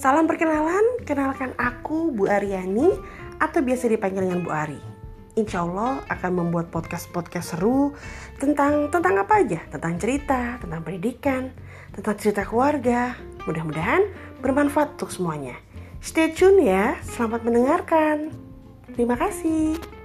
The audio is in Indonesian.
Salam perkenalan, kenalkan aku Bu Aryani atau biasa dipanggil dengan Bu Ari. Insya Allah akan membuat podcast-podcast seru tentang tentang apa aja, tentang cerita, tentang pendidikan, tentang cerita keluarga. Mudah-mudahan bermanfaat untuk semuanya. Stay tune ya, selamat mendengarkan. Terima kasih.